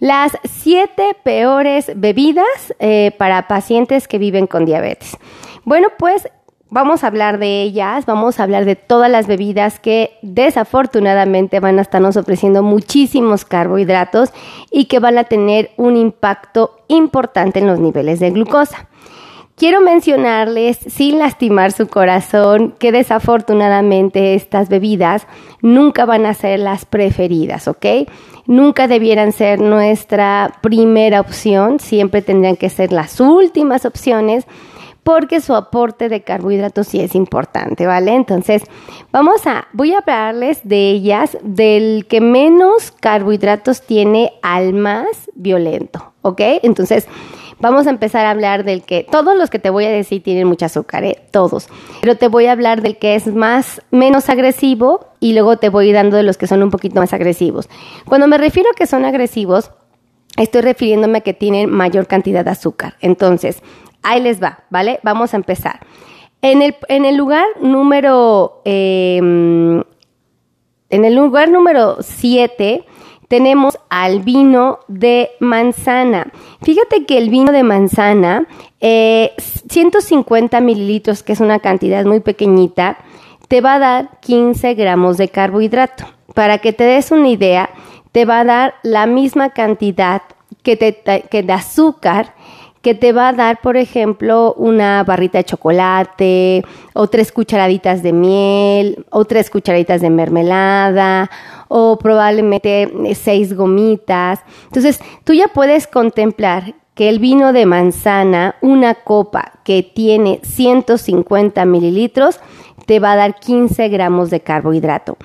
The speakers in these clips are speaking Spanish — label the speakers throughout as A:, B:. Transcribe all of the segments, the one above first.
A: Las siete peores bebidas eh, para pacientes que viven con diabetes. Bueno, pues vamos a hablar de ellas, vamos a hablar de todas las bebidas que desafortunadamente van a estarnos ofreciendo muchísimos carbohidratos y que van a tener un impacto importante en los niveles de glucosa. Quiero mencionarles, sin lastimar su corazón, que desafortunadamente estas bebidas nunca van a ser las preferidas, ¿ok? Nunca debieran ser nuestra primera opción, siempre tendrían que ser las últimas opciones porque su aporte de carbohidratos sí es importante, ¿vale? Entonces, vamos a, voy a hablarles de ellas, del que menos carbohidratos tiene al más violento, ¿ok? Entonces, vamos a empezar a hablar del que, todos los que te voy a decir tienen mucho azúcar, ¿eh? Todos. Pero te voy a hablar del que es más, menos agresivo y luego te voy dando de los que son un poquito más agresivos. Cuando me refiero a que son agresivos, estoy refiriéndome a que tienen mayor cantidad de azúcar. Entonces, Ahí les va, ¿vale? Vamos a empezar. En el, en el lugar número, em, en el lugar número 7 tenemos al vino de manzana. Fíjate que el vino de manzana, 150 eh, mililitros, que es una cantidad muy pequeñita, te va a dar 15 gramos de carbohidrato. Para que te des una idea, te va a dar la misma cantidad que, te, que de azúcar que te va a dar, por ejemplo, una barrita de chocolate o tres cucharaditas de miel o tres cucharaditas de mermelada o probablemente seis gomitas. Entonces, tú ya puedes contemplar que el vino de manzana, una copa que tiene 150 mililitros, te va a dar 15 gramos de carbohidrato.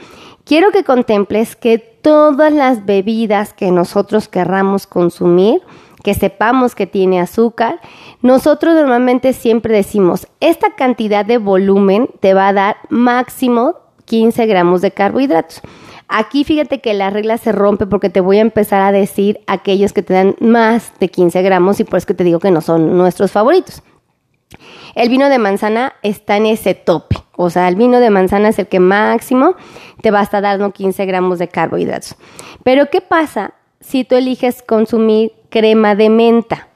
A: Quiero que contemples que todas las bebidas que nosotros querramos consumir, que sepamos que tiene azúcar, nosotros normalmente siempre decimos, esta cantidad de volumen te va a dar máximo 15 gramos de carbohidratos. Aquí fíjate que la regla se rompe porque te voy a empezar a decir aquellos que te dan más de 15 gramos y por eso que te digo que no son nuestros favoritos. El vino de manzana está en ese tope, o sea, el vino de manzana es el que máximo te va a estar dando 15 gramos de carbohidratos. Pero ¿qué pasa si tú eliges consumir crema de menta.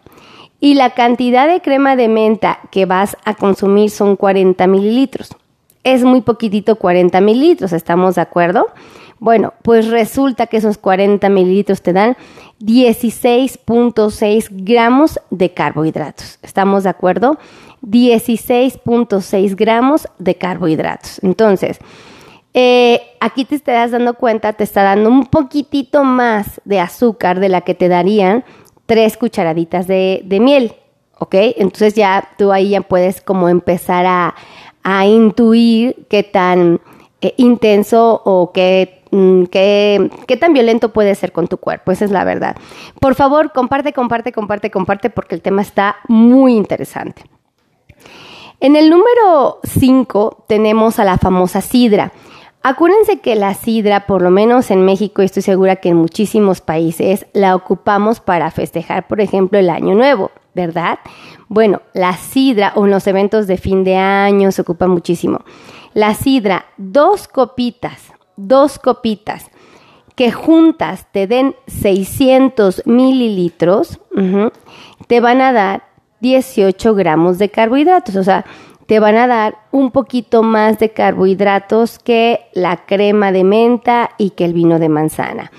A: Y la cantidad de crema de menta que vas a consumir son 40 mililitros. Es muy poquitito 40 mililitros, ¿estamos de acuerdo? Bueno, pues resulta que esos 40 mililitros te dan 16.6 gramos de carbohidratos. ¿Estamos de acuerdo? 16.6 gramos de carbohidratos. Entonces, eh, aquí te estás dando cuenta, te está dando un poquitito más de azúcar de la que te darían tres cucharaditas de, miel, ¿ok? Entonces ya tú ahí ya puedes como empezar a, intuir qué tan eh, intenso o mm, qué, qué, tan violento puede ser con tu cuerpo, esa es la verdad. Por favor, comparte, comparte, comparte, comparte, porque el tema está muy interesante. En el número 5 tenemos a la famosa sidra. Acuérdense que la sidra, por lo menos en México, estoy segura que en muchísimos países, la ocupamos para festejar, por ejemplo, el Año Nuevo, ¿verdad? Bueno, la sidra o en los eventos de fin de año se ocupa muchísimo. La sidra, dos copitas, dos copitas que juntas te den 600 mililitros, te van a dar 18 gramos de carbohidratos. O sea, te van a dar un poquito más de carbohidratos que la crema de menta y que el vino de manzana.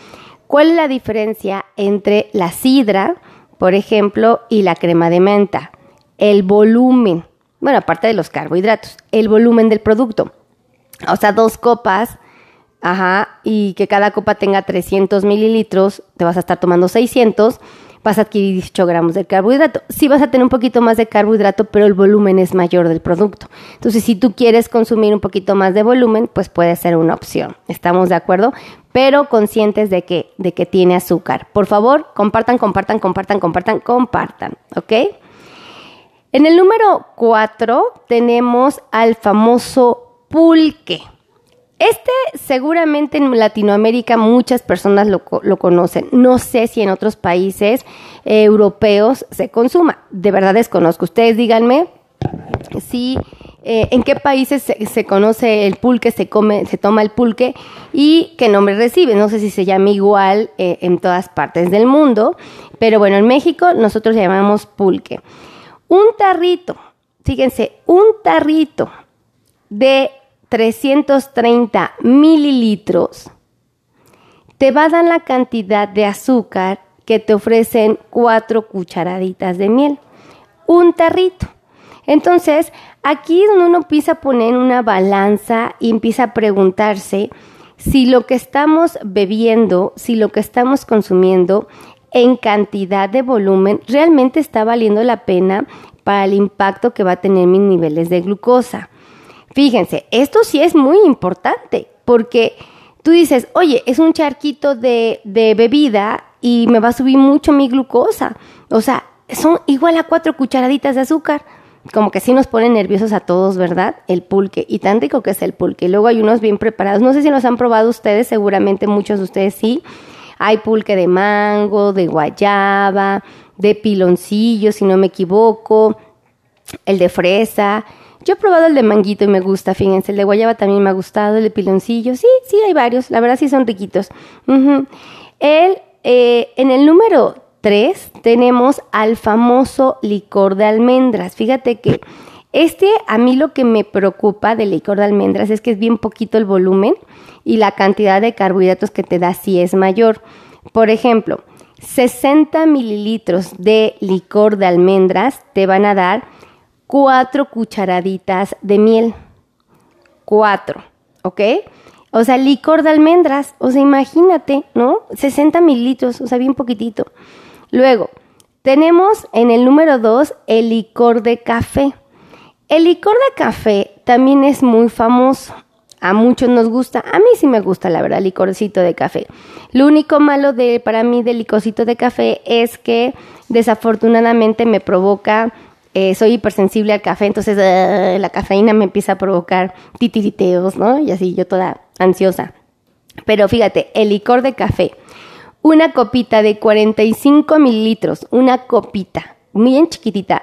A: ¿Cuál es la diferencia entre la sidra, por ejemplo, y la crema de menta? El volumen. Bueno, aparte de los carbohidratos, el volumen del producto. O sea, dos copas, ajá, y que cada copa tenga 300 mililitros, te vas a estar tomando 600 vas a adquirir 18 gramos de carbohidrato. Sí vas a tener un poquito más de carbohidrato, pero el volumen es mayor del producto. Entonces, si tú quieres consumir un poquito más de volumen, pues puede ser una opción. ¿Estamos de acuerdo? Pero conscientes de que, de que tiene azúcar. Por favor, compartan, compartan, compartan, compartan, compartan. ¿Ok? En el número 4 tenemos al famoso pulque. Este seguramente en Latinoamérica muchas personas lo, conocen. No sé si en otros países europeos se consuma. De verdad desconozco. Ustedes díganme si eh, en qué países se, conoce el pulque, se come, se toma el pulque y qué nombre recibe. No sé si se llama igual eh, en todas partes del mundo, pero bueno, en México nosotros llamamos pulque. Un tarrito, fíjense, un tarrito de 330 mililitros te va a dar la cantidad de azúcar que te ofrecen cuatro cucharaditas de miel. Un tarrito. Entonces, aquí es donde uno empieza a poner una balanza y empieza a preguntarse si lo que estamos bebiendo, si lo que estamos consumiendo en cantidad de volumen realmente está valiendo la pena para el impacto que va a tener mis niveles de glucosa. Fíjense, esto sí es muy importante porque tú dices, oye, es un charquito de, de bebida y me va a subir mucho mi glucosa. O sea, son igual a cuatro cucharaditas de azúcar como que sí nos pone nerviosos a todos, ¿verdad? El pulque. Y tan rico que es el pulque. Luego hay unos bien preparados. No sé si los han probado ustedes, seguramente muchos de ustedes sí. Hay pulque de mango, de guayaba, de piloncillo, si no me equivoco, el de fresa. Yo he probado el de manguito y me gusta, fíjense. El de guayaba también me ha gustado, el de piloncillo. Sí, sí, hay varios. La verdad sí son riquitos. El, eh, en el número 3 tenemos al famoso licor de almendras. Fíjate que este a mí lo que me preocupa del licor de almendras es que es bien poquito el volumen y la cantidad de carbohidratos que te da sí es mayor. Por ejemplo, 60 mililitros de licor de almendras te van a dar 4 cucharaditas de miel. 4, ¿ok? O sea, licor de almendras, o sea, imagínate, ¿no? 60 mililitros, o sea, bien poquitito. Luego, tenemos en el número 2 el licor de café. El licor de café también es muy famoso. A muchos nos gusta, a mí sí me gusta la verdad el licorcito de café. Lo único malo de para mí del licorcito de café es que desafortunadamente me provoca, eh, soy hipersensible al café, entonces ah, la cafeína me empieza a provocar titiriteos, ¿no? Y así yo toda ansiosa. Pero fíjate, el licor de café una copita de 45 mililitros, una copita bien chiquitita,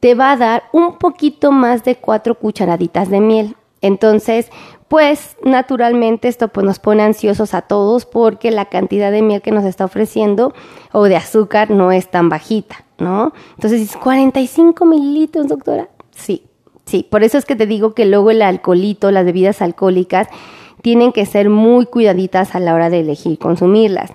A: te va a dar un poquito más de cuatro cucharaditas de miel. Entonces, pues naturalmente esto pues nos pone ansiosos a todos porque la cantidad de miel que nos está ofreciendo o de azúcar no es tan bajita, ¿no? Entonces, 45 mililitros, doctora. Sí, sí, por eso es que te digo que luego el alcoholito, las bebidas alcohólicas, tienen que ser muy cuidaditas a la hora de elegir consumirlas.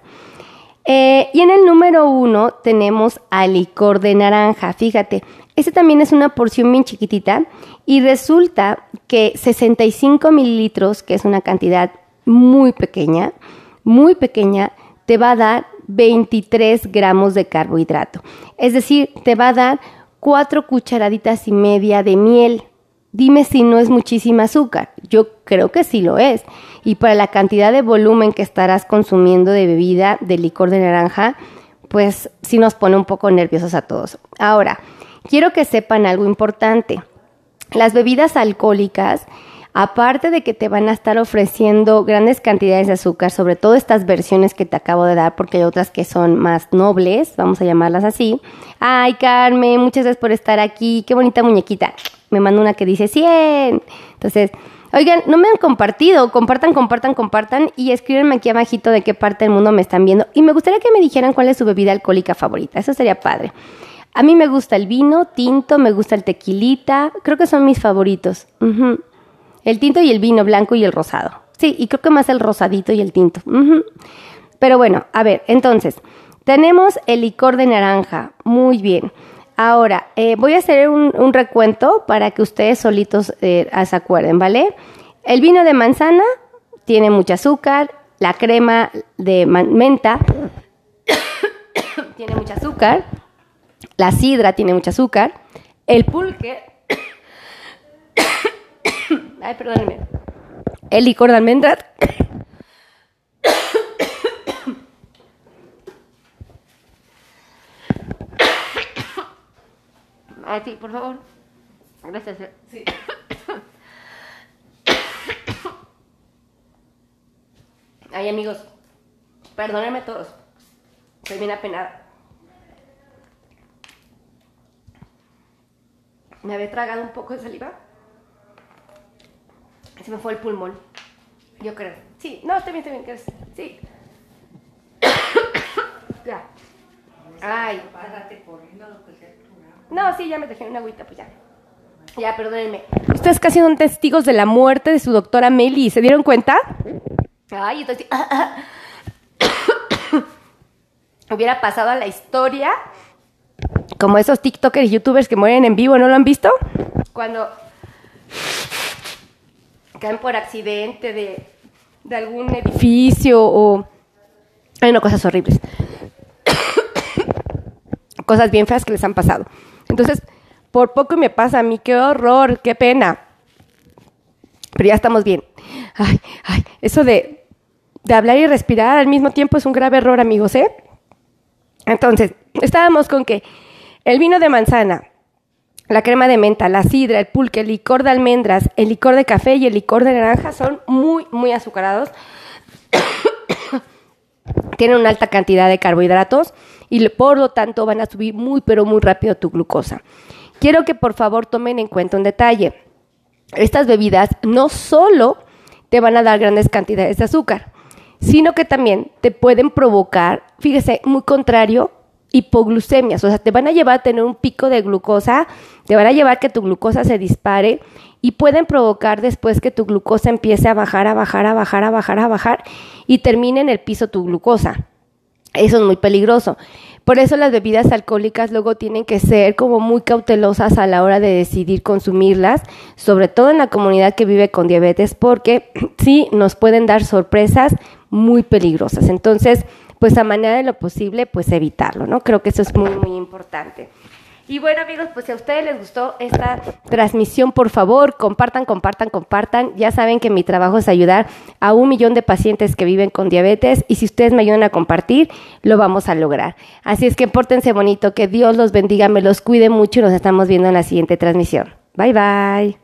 A: Eh, y en el número uno tenemos al licor de naranja. Fíjate, este también es una porción bien chiquitita y resulta que 65 mililitros, que es una cantidad muy pequeña, muy pequeña, te va a dar 23 gramos de carbohidrato. Es decir, te va a dar 4 cucharaditas y media de miel. Dime si no es muchísima azúcar. Yo creo que sí lo es. Y para la cantidad de volumen que estarás consumiendo de bebida de licor de naranja, pues sí nos pone un poco nerviosos a todos. Ahora, quiero que sepan algo importante. Las bebidas alcohólicas, aparte de que te van a estar ofreciendo grandes cantidades de azúcar, sobre todo estas versiones que te acabo de dar, porque hay otras que son más nobles, vamos a llamarlas así. Ay, Carmen, muchas gracias por estar aquí. Qué bonita muñequita me manda una que dice 100. Entonces, oigan, no me han compartido, compartan, compartan, compartan y escríbanme aquí abajito de qué parte del mundo me están viendo. Y me gustaría que me dijeran cuál es su bebida alcohólica favorita, eso sería padre. A mí me gusta el vino, tinto, me gusta el tequilita, creo que son mis favoritos. El tinto y el vino blanco y el rosado. Sí, y creo que más el rosadito y el tinto. Pero bueno, a ver, entonces, tenemos el licor de naranja, muy bien. Ahora, eh, voy a hacer un, recuento para que ustedes solitos eh, se acuerden, ¿vale? El vino de manzana tiene mucho azúcar, la crema de menta tiene mucho azúcar, la sidra tiene mucho azúcar, el pulque, ay, perdónenme, el licor de almendras Ah, sí, por favor. Gracias. Sí. Ay, amigos, perdónenme todos. Soy bien apenada. Me había tragado un poco de saliva Se me fue el pulmón. Yo creo. Sí, no, está bien, está bien. Sí. ya. Ay. No, sí, ya me dejé una agüita, pues ya. Ya, perdónenme. Ustedes casi son testigos de la muerte de su doctora Meli. ¿Se dieron cuenta? Ay, entonces... Hubiera pasado a la historia como esos TikTokers y YouTubers que mueren en vivo, ¿no lo han visto? Cuando caen por accidente de, de algún edificio o... Hay no, cosas horribles. cosas bien feas que les han pasado. Entonces, por poco me pasa a mí, qué horror, qué pena. Pero ya estamos bien. Ay, ay, eso de, de hablar y respirar al mismo tiempo es un grave error, amigos, ¿eh? Entonces, estábamos con que el vino de manzana, la crema de menta, la sidra, el pulque, el licor de almendras, el licor de café y el licor de naranja son muy, muy azucarados. Tienen una alta cantidad de carbohidratos y por lo tanto van a subir muy, pero muy rápido tu glucosa. Quiero que por favor tomen en cuenta un detalle. Estas bebidas no solo te van a dar grandes cantidades de azúcar, sino que también te pueden provocar, fíjese, muy contrario, hipoglucemias. O sea, te van a llevar a tener un pico de glucosa, te van a llevar que tu glucosa se dispare y pueden provocar después que tu glucosa empiece a bajar, a bajar, a bajar, a bajar, a bajar y termine en el piso tu glucosa. Eso es muy peligroso. Por eso las bebidas alcohólicas luego tienen que ser como muy cautelosas a la hora de decidir consumirlas, sobre todo en la comunidad que vive con diabetes, porque sí nos pueden dar sorpresas muy peligrosas. Entonces, pues a manera de lo posible, pues evitarlo, ¿no? Creo que eso es muy, muy importante. Y bueno amigos, pues si a ustedes les gustó esta transmisión, por favor, compartan, compartan, compartan. Ya saben que mi trabajo es ayudar a un millón de pacientes que viven con diabetes y si ustedes me ayudan a compartir, lo vamos a lograr. Así es que pórtense bonito, que Dios los bendiga, me los cuide mucho y nos estamos viendo en la siguiente transmisión. Bye bye.